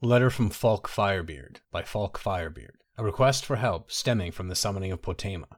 Letter from Falk Firebeard by Falk Firebeard. A request for help stemming from the summoning of Potema.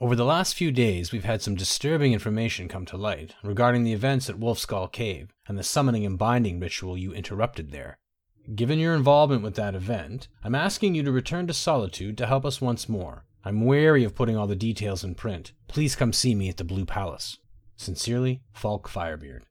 Over the last few days, we've had some disturbing information come to light regarding the events at Wolfskull Cave and the summoning and binding ritual you interrupted there. Given your involvement with that event, I'm asking you to return to Solitude to help us once more. I'm wary of putting all the details in print. Please come see me at the Blue Palace. Sincerely, Falk Firebeard.